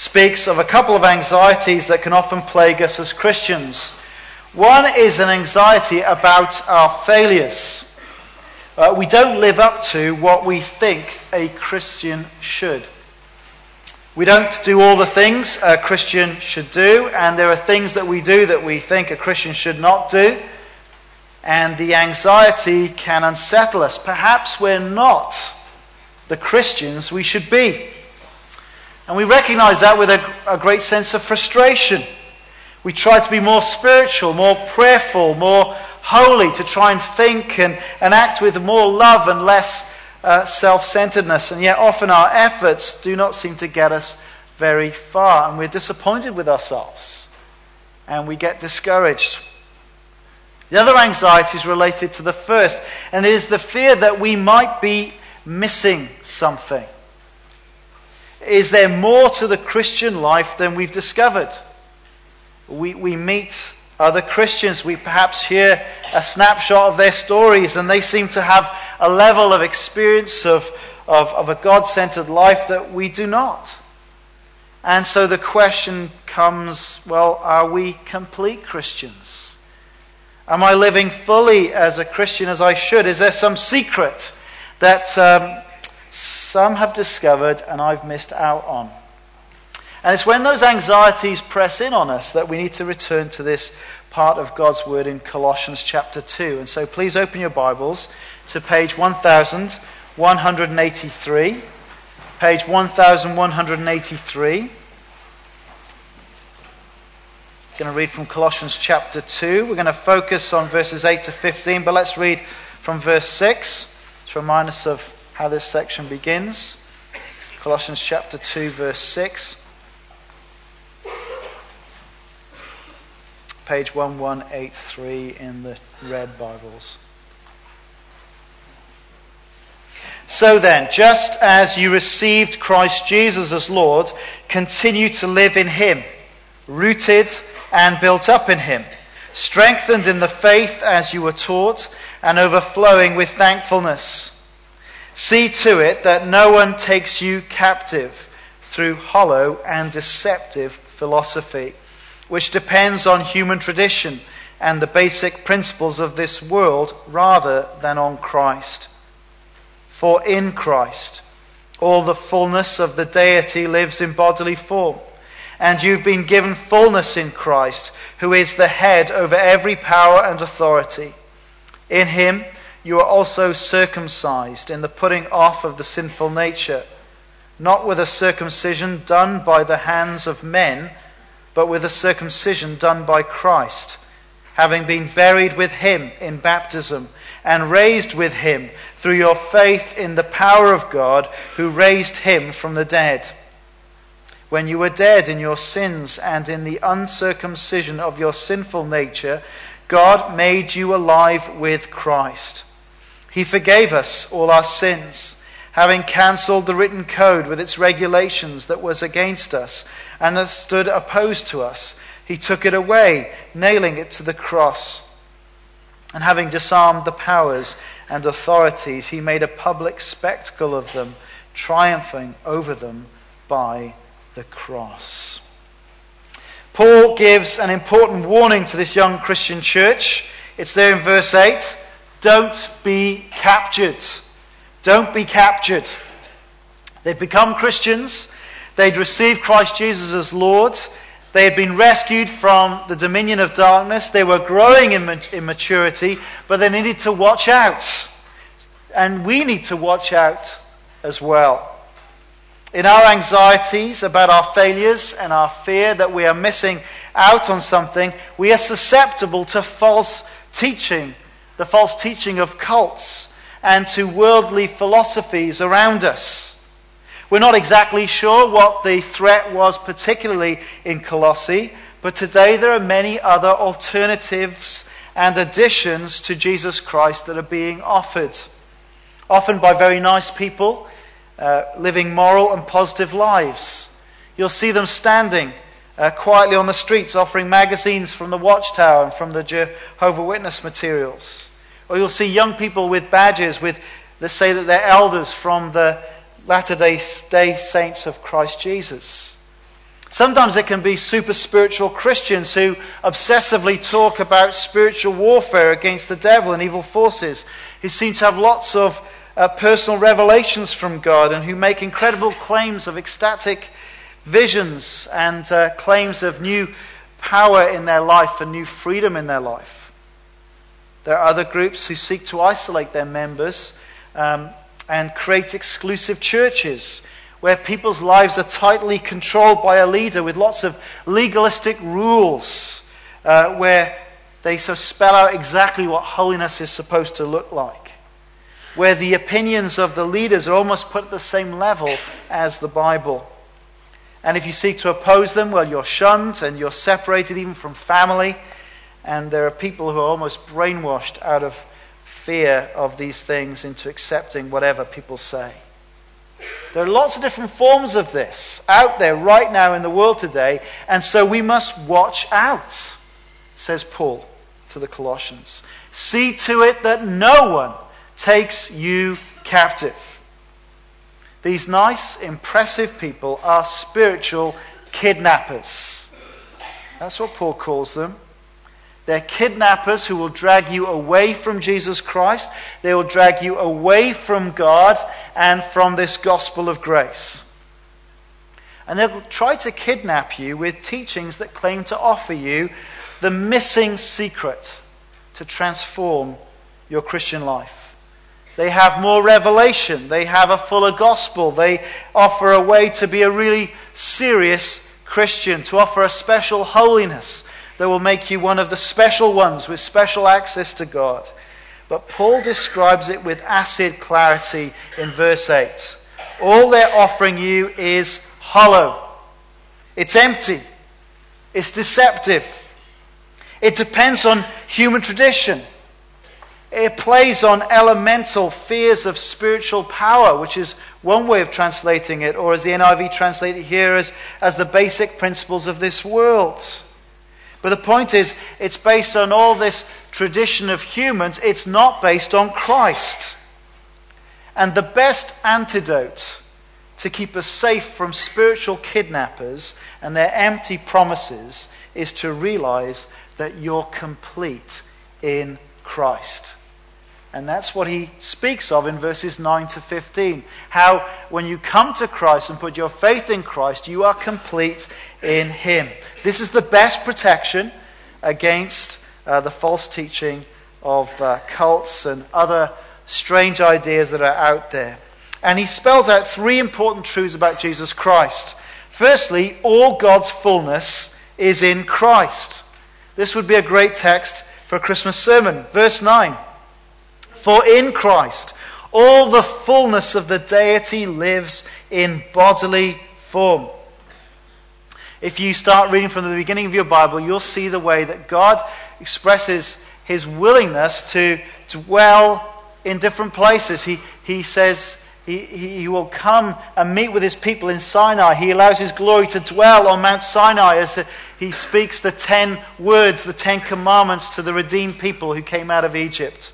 speaks of a couple of anxieties that can often plague us as Christians. One is an anxiety about our failures. Uh, we don't live up to what we think a Christian should. We don't do all the things a Christian should do, and there are things that we do that we think a Christian should not do, and the anxiety can unsettle us. Perhaps we're not the Christians we should be. And we recognize that with a, a great sense of frustration. We try to be more spiritual, more prayerful, more holy, to try and think and, and act with more love and less uh, self centeredness. And yet, often our efforts do not seem to get us very far. And we're disappointed with ourselves. And we get discouraged. The other anxiety is related to the first, and it is the fear that we might be missing something. Is there more to the Christian life than we've discovered? we, we meet other Christians. We perhaps hear a snapshot of their stories, and they seem to have a level of experience of, of, of a God centered life that we do not. And so the question comes well, are we complete Christians? Am I living fully as a Christian as I should? Is there some secret that um, some have discovered and I've missed out on? And it's when those anxieties press in on us that we need to return to this part of God's Word in Colossians chapter 2. And so please open your Bibles to page 1183. Page 1183. I'm going to read from Colossians chapter 2. We're going to focus on verses 8 to 15, but let's read from verse 6 to remind us of how this section begins. Colossians chapter 2, verse 6. page 1183 in the red Bibles. So then, just as you received Christ Jesus as Lord, continue to live in Him, rooted and built up in Him, strengthened in the faith as you were taught, and overflowing with thankfulness. See to it that no one takes you captive through hollow and deceptive philosophy which depends on human tradition and the basic principles of this world rather than on Christ. For in Christ, all the fullness of the deity lives in bodily form. And you've been given fullness in Christ, who is the head over every power and authority. In him, you are also circumcised in the putting off of the sinful nature, not with a circumcision done by the hands of men but with a circumcision done by Christ, having been buried with him in baptism and raised with him through your faith in the power of God who raised him from the dead. When you were dead in your sins and in the uncircumcision of your sinful nature, God made you alive with Christ. He forgave us all our sins, having cancelled the written code with its regulations that was against us and that stood opposed to us. He took it away, nailing it to the cross. And having disarmed the powers and authorities, he made a public spectacle of them, triumphing over them by the cross. Paul gives an important warning to this young Christian church. It's there in verse 8. Don't be captured. Don't be captured. They'd become Christians. They'd received Christ Jesus as Lord. They had been rescued from the dominion of darkness. They were growing in maturity, but they needed to watch out. And we need to watch out as well. In our anxieties about our failures and our fear that we are missing out on something, we are susceptible to false teaching, the false teaching of cults, and to worldly philosophies around us. We're not exactly sure what the threat was, particularly in Colossae, but today there are many other alternatives and additions to Jesus Christ that are being offered. Often by very nice people uh, living moral and positive lives. You'll see them standing uh, quietly on the streets offering magazines from the Watchtower and from the Jehovah Witness materials. Or you'll see young people with badges with, that say that they're elders from the Latter day Saints of Christ Jesus. Sometimes it can be super spiritual Christians who obsessively talk about spiritual warfare against the devil and evil forces, who seem to have lots of uh, personal revelations from God and who make incredible claims of ecstatic visions and uh, claims of new power in their life and new freedom in their life. There are other groups who seek to isolate their members um, and create exclusive churches where people's lives are tightly controlled by a leader with lots of legalistic rules, uh, where they so spell out exactly what holiness is supposed to look like, where the opinions of the leaders are almost put at the same level as the Bible. And if you seek to oppose them, well, you're shunned and you're separated even from family. And there are people who are almost brainwashed out of fear of these things into accepting whatever people say. There are lots of different forms of this out there right now in the world today, and so we must watch out, says Paul to the Colossians. See to it that no one takes you captive. These nice, impressive people are spiritual kidnappers. That's what Paul calls them. They're kidnappers who will drag you away from Jesus Christ. They will drag you away from God and from this gospel of grace. And they'll try to kidnap you with teachings that claim to offer you the missing secret to transform your Christian life. They have more revelation. They have a fuller gospel. They offer a way to be a really serious Christian, to offer a special holiness that will make you one of the special ones with special access to God. But Paul describes it with acid clarity in verse 8. All they're offering you is hollow, it's empty, it's deceptive, it depends on human tradition. It plays on elemental fears of spiritual power, which is one way of translating it, or as the NIV translates it here, as, as the basic principles of this world. But the point is, it's based on all this tradition of humans, it's not based on Christ. And the best antidote to keep us safe from spiritual kidnappers and their empty promises is to realize that you're complete in Christ. And that's what he speaks of in verses 9 to 15. How, when you come to Christ and put your faith in Christ, you are complete in him. This is the best protection against uh, the false teaching of uh, cults and other strange ideas that are out there. And he spells out three important truths about Jesus Christ. Firstly, all God's fullness is in Christ. This would be a great text for a Christmas sermon. Verse 9. For in Christ, all the fullness of the deity lives in bodily form. If you start reading from the beginning of your Bible, you'll see the way that God expresses his willingness to dwell in different places. He, he says he, he will come and meet with his people in Sinai. He allows his glory to dwell on Mount Sinai as he speaks the ten words, the ten commandments to the redeemed people who came out of Egypt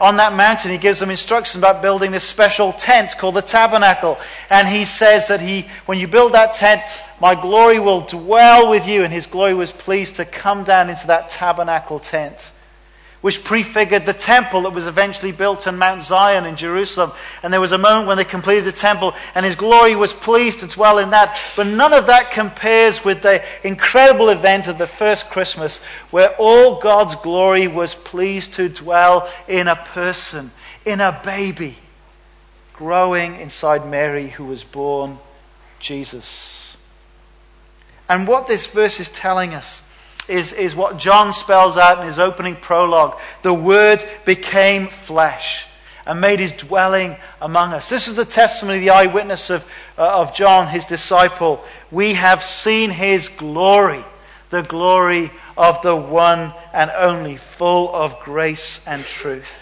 on that mountain, he gives them instructions about building this special tent called the tabernacle. And he says that he, when you build that tent, my glory will dwell with you. And his glory was pleased to come down into that tabernacle tent which prefigured the temple that was eventually built on Mount Zion in Jerusalem. And there was a moment when they completed the temple, and his glory was pleased to dwell in that. But none of that compares with the incredible event of the first Christmas, where all God's glory was pleased to dwell in a person, in a baby, growing inside Mary, who was born Jesus. And what this verse is telling us is, is what John spells out in his opening prologue. The Word became flesh and made his dwelling among us. This is the testimony, the eyewitness of, uh, of John, his disciple. We have seen his glory, the glory of the one and only, full of grace and truth.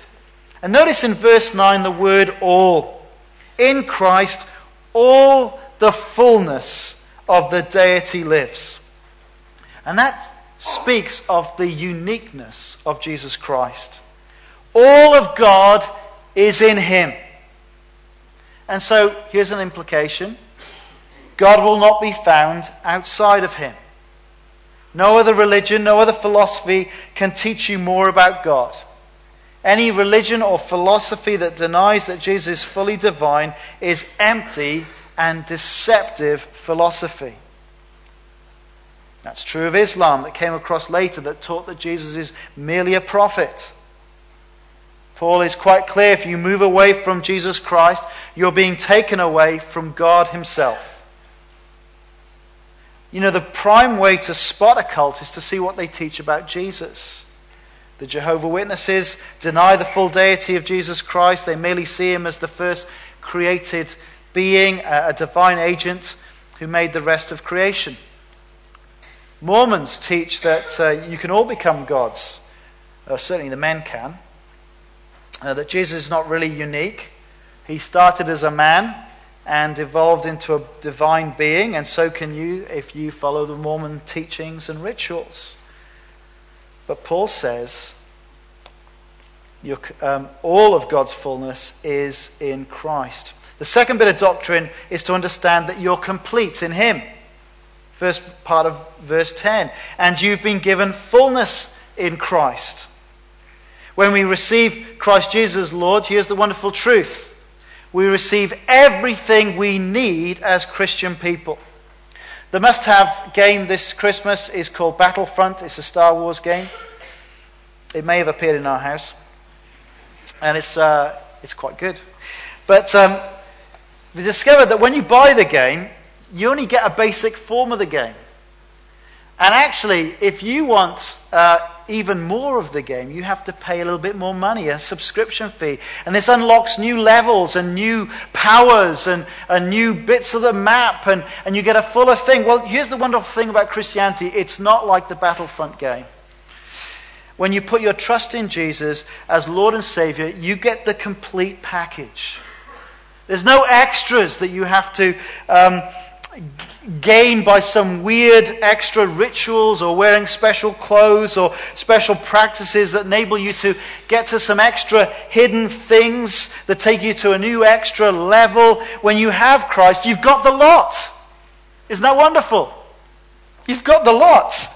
And notice in verse 9 the word all. In Christ, all the fullness of the deity lives. And that speaks of the uniqueness of Jesus Christ. All of God is in him. And so here's an implication God will not be found outside of him. No other religion, no other philosophy can teach you more about God. Any religion or philosophy that denies that Jesus is fully divine is empty and deceptive philosophy. That's true of Islam that came across later that taught that Jesus is merely a prophet. Paul is quite clear if you move away from Jesus Christ, you're being taken away from God Himself. You know, the prime way to spot a cult is to see what they teach about Jesus. The Jehovah Witnesses deny the full deity of Jesus Christ. They merely see him as the first created being, a divine agent who made the rest of creation. Mormons teach that uh, you can all become gods. Uh, certainly the men can. Uh, that Jesus is not really unique. He started as a man and evolved into a divine being, and so can you if you follow the Mormon teachings and rituals. But Paul says um, all of God's fullness is in Christ. The second bit of doctrine is to understand that you're complete in Him. First part of verse 10. And you've been given fullness in Christ. When we receive Christ Jesus Lord, here's the wonderful truth. We receive everything we need as Christian people. The must have game this Christmas is called Battlefront. It's a Star Wars game. It may have appeared in our house. And it's, uh, it's quite good. But um, we discovered that when you buy the game, you only get a basic form of the game. And actually, if you want uh, even more of the game, you have to pay a little bit more money, a subscription fee. And this unlocks new levels and new powers and, and new bits of the map, and, and you get a fuller thing. Well, here's the wonderful thing about Christianity it's not like the Battlefront game. When you put your trust in Jesus as Lord and Savior, you get the complete package. There's no extras that you have to. Um, gain by some weird extra rituals or wearing special clothes or special practices that enable you to get to some extra hidden things that take you to a new extra level. When you have Christ, you've got the lot. Isn't that wonderful? You've got the lot.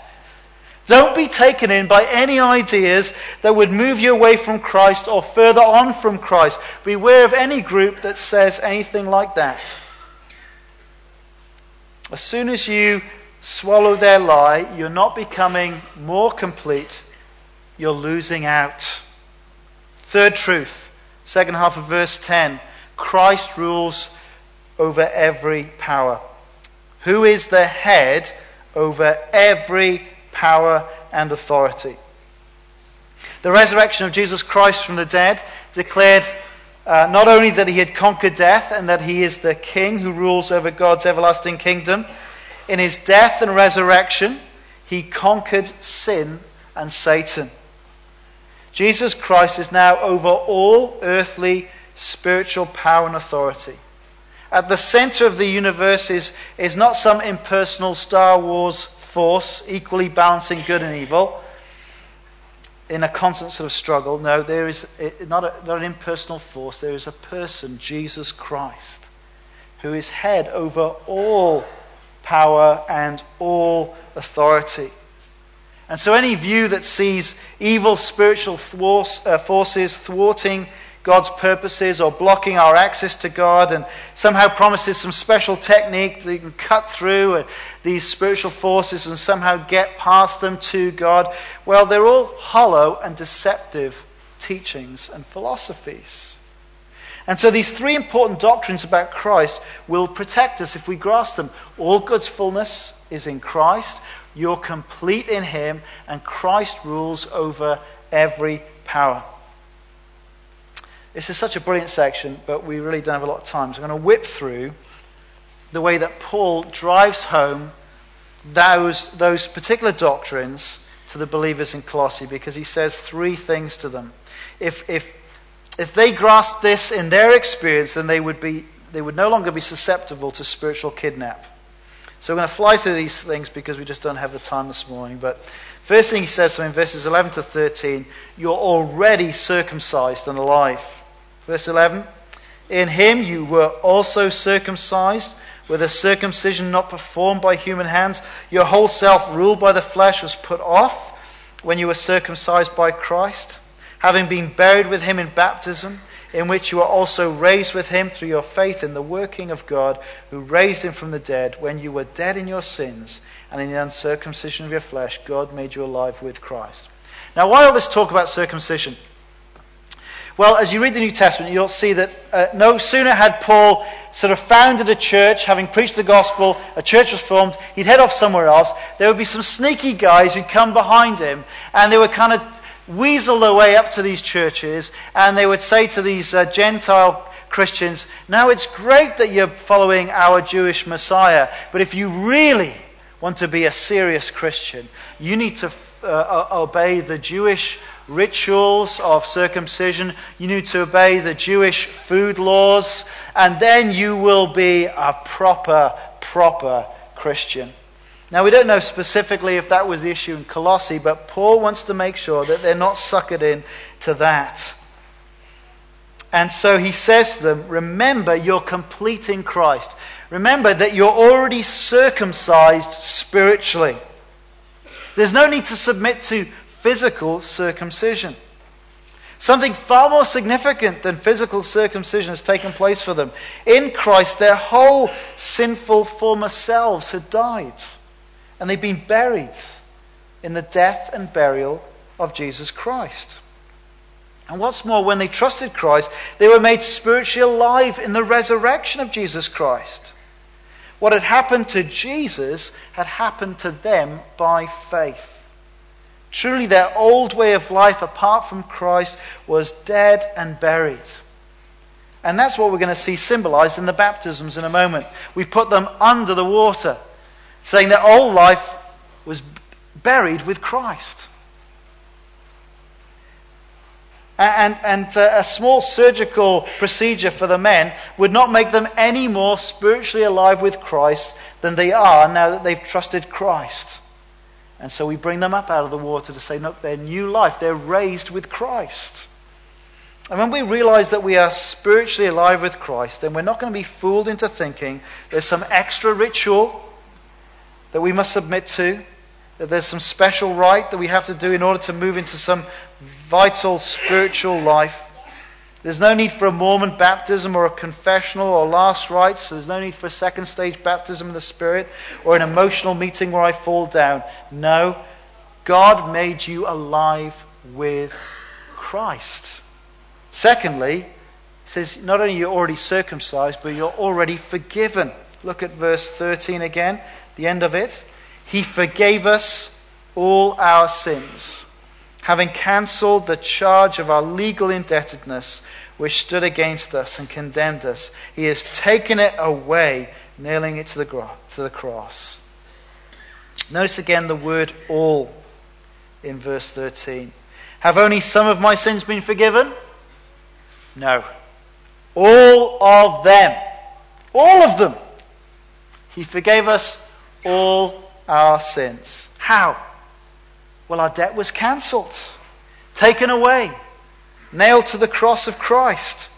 Don't be taken in by any ideas that would move you away from Christ or further on from Christ. Beware of any group that says anything like that. As soon as you swallow their lie, you're not becoming more complete, you're losing out. Third truth, second half of verse 10 Christ rules over every power. Who is the head over every power and authority? The resurrection of Jesus Christ from the dead declared uh, not only that he had conquered death and that he is the king who rules over God's everlasting kingdom, in his death and resurrection, he conquered sin and Satan. Jesus Christ is now over all earthly, spiritual power and authority. At the center of the universe is, is not some impersonal Star Wars force equally balancing good and evil in a constant sort of struggle. No, there is not, a, not an impersonal force. There is a person, Jesus Christ, who is head over all power and all authority. And so, any view that sees evil spiritual uh, forces thwarting God's purposes or blocking our access to God and somehow promises some special technique that you can cut through these spiritual forces and somehow get past them to God, well, they're all hollow and deceptive teachings and philosophies. And so these three important doctrines about Christ will protect us if we grasp them. All God's fullness is in Christ. You're complete in Him, and Christ rules over every power. This is such a brilliant section, but we really don't have a lot of time. So I'm going to whip through the way that Paul drives home those, those particular doctrines to the believers in Colossae because he says three things to them. If, if, if they grasp this in their experience, then they would, be, they would no longer be susceptible to spiritual kidnap. So we're going to fly through these things because we just don't have the time this morning. But first thing he says to them in verses 11 to 13, you're already circumcised and alive. Verse 11 In him you were also circumcised with a circumcision not performed by human hands. Your whole self, ruled by the flesh, was put off when you were circumcised by Christ, having been buried with him in baptism, in which you were also raised with him through your faith in the working of God, who raised him from the dead. When you were dead in your sins and in the uncircumcision of your flesh, God made you alive with Christ. Now, why all this talk about circumcision? Well, as you read the New Testament, you'll see that uh, no sooner had Paul sort of founded a church, having preached the gospel, a church was formed, he'd head off somewhere else. There would be some sneaky guys who'd come behind him, and they would kind of weasel their way up to these churches, and they would say to these uh, Gentile Christians, Now it's great that you're following our Jewish Messiah, but if you really want to be a serious Christian, you need to uh, obey the Jewish rituals of circumcision. You need to obey the Jewish food laws. And then you will be a proper, proper Christian. Now, we don't know specifically if that was the issue in Colossae, but Paul wants to make sure that they're not suckered in to that. And so he says to them, Remember, you're complete in Christ. Remember that you're already circumcised spiritually. There's no need to submit to physical circumcision. Something far more significant than physical circumcision has taken place for them. In Christ, their whole sinful former selves had died, and they've been buried in the death and burial of Jesus Christ. And what's more, when they trusted Christ, they were made spiritually alive in the resurrection of Jesus Christ. What had happened to Jesus had happened to them by faith. Truly, their old way of life apart from Christ was dead and buried. And that's what we're going to see symbolized in the baptisms in a moment. We've put them under the water, saying their old life was buried with Christ. And, and uh, a small surgical procedure for the men would not make them any more spiritually alive with Christ than they are now that they've trusted Christ. And so we bring them up out of the water to say, look, they're new life. They're raised with Christ. And when we realize that we are spiritually alive with Christ, then we're not going to be fooled into thinking there's some extra ritual that we must submit to, that there's some special rite that we have to do in order to move into some vital spiritual life. There's no need for a Mormon baptism or a confessional or last rites. There's no need for a second stage baptism of the Spirit or an emotional meeting where I fall down. No, God made you alive with Christ. Secondly, he says not only you're already circumcised, but you're already forgiven. Look at verse 13 again, the end of it. He forgave us all our sins having cancelled the charge of our legal indebtedness which stood against us and condemned us. He has taken it away, nailing it to the, gro- to the cross. Notice again the word all in verse 13. Have only some of my sins been forgiven? No. All of them. All of them. He forgave us all our sins. How? Well, our debt was cancelled, taken away, nailed to the cross of Christ.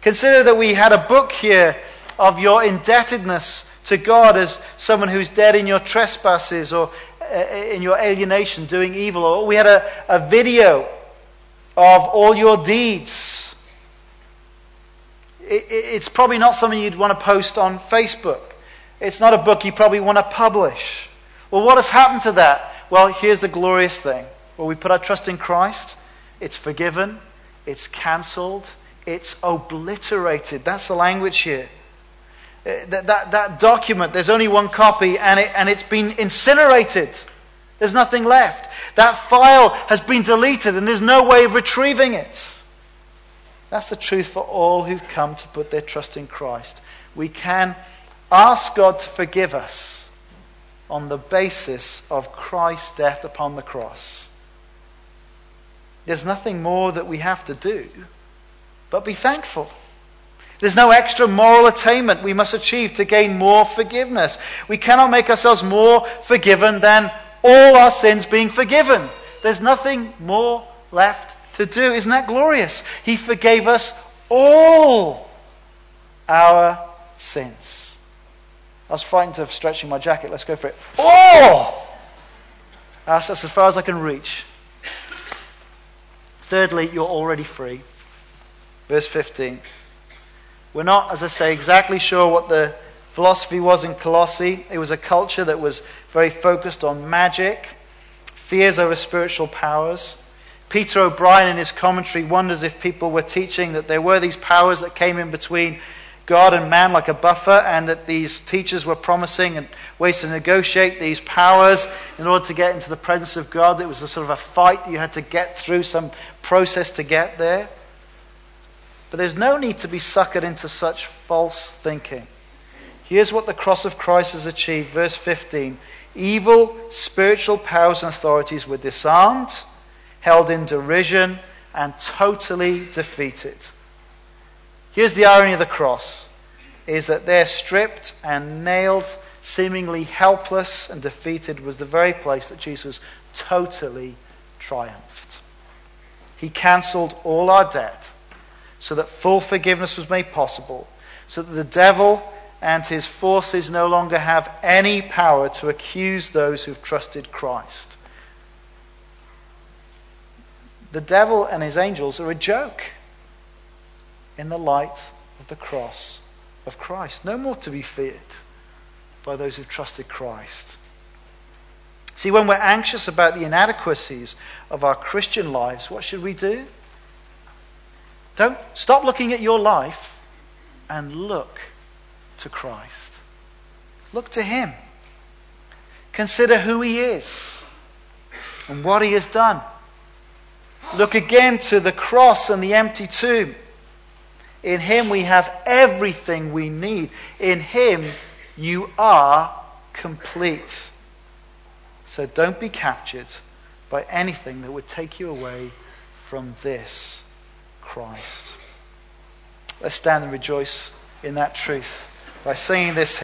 Consider that we had a book here of your indebtedness to God as someone who's dead in your trespasses or uh, in your alienation, doing evil. Or we had a, a video of all your deeds. It, it's probably not something you'd want to post on Facebook. It's not a book you probably want to publish. Well, what has happened to that? Well, here's the glorious thing. When we put our trust in Christ, it's forgiven, it's cancelled, it's obliterated. That's the language here. Uh, that, that, that document, there's only one copy, and, it, and it's been incinerated. There's nothing left. That file has been deleted, and there's no way of retrieving it. That's the truth for all who've come to put their trust in Christ. We can ask God to forgive us on the basis of Christ's death upon the cross. There's nothing more that we have to do but be thankful. There's no extra moral attainment we must achieve to gain more forgiveness. We cannot make ourselves more forgiven than all our sins being forgiven. There's nothing more left to do. Isn't that glorious? He forgave us all our sins. I was frightened of stretching my jacket. Let's go for it. Oh! That's, that's as far as I can reach. Thirdly, you're already free. Verse 15. We're not, as I say, exactly sure what the philosophy was in Colossae. It was a culture that was very focused on magic, fears over spiritual powers. Peter O'Brien, in his commentary, wonders if people were teaching that there were these powers that came in between God and man like a buffer, and that these teachers were promising and ways to negotiate these powers in order to get into the presence of God. It was a sort of a fight that you had to get through, some process to get there. But there's no need to be suckered into such false thinking. Here's what the cross of Christ has achieved. Verse 15 Evil spiritual powers and authorities were disarmed, held in derision, and totally defeated. Here's the irony of the cross is that they're stripped and nailed, seemingly helpless and defeated, was the very place that Jesus totally triumphed. He cancelled all our debt so that full forgiveness was made possible, so that the devil and his forces no longer have any power to accuse those who've trusted Christ. The devil and his angels are a joke in the light of the cross of Christ. No more to be feared by those who've trusted Christ. See, when we're anxious about the inadequacies of our Christian lives, what should we do? Don't stop looking at your life and look to Christ. Look to Him. Consider who He is and what He has done. Look again to the cross and the empty tomb. In Him we have everything we need. In Him you are complete. So don't be captured by anything that would take you away from this Christ. Let's stand and rejoice in that truth by singing this.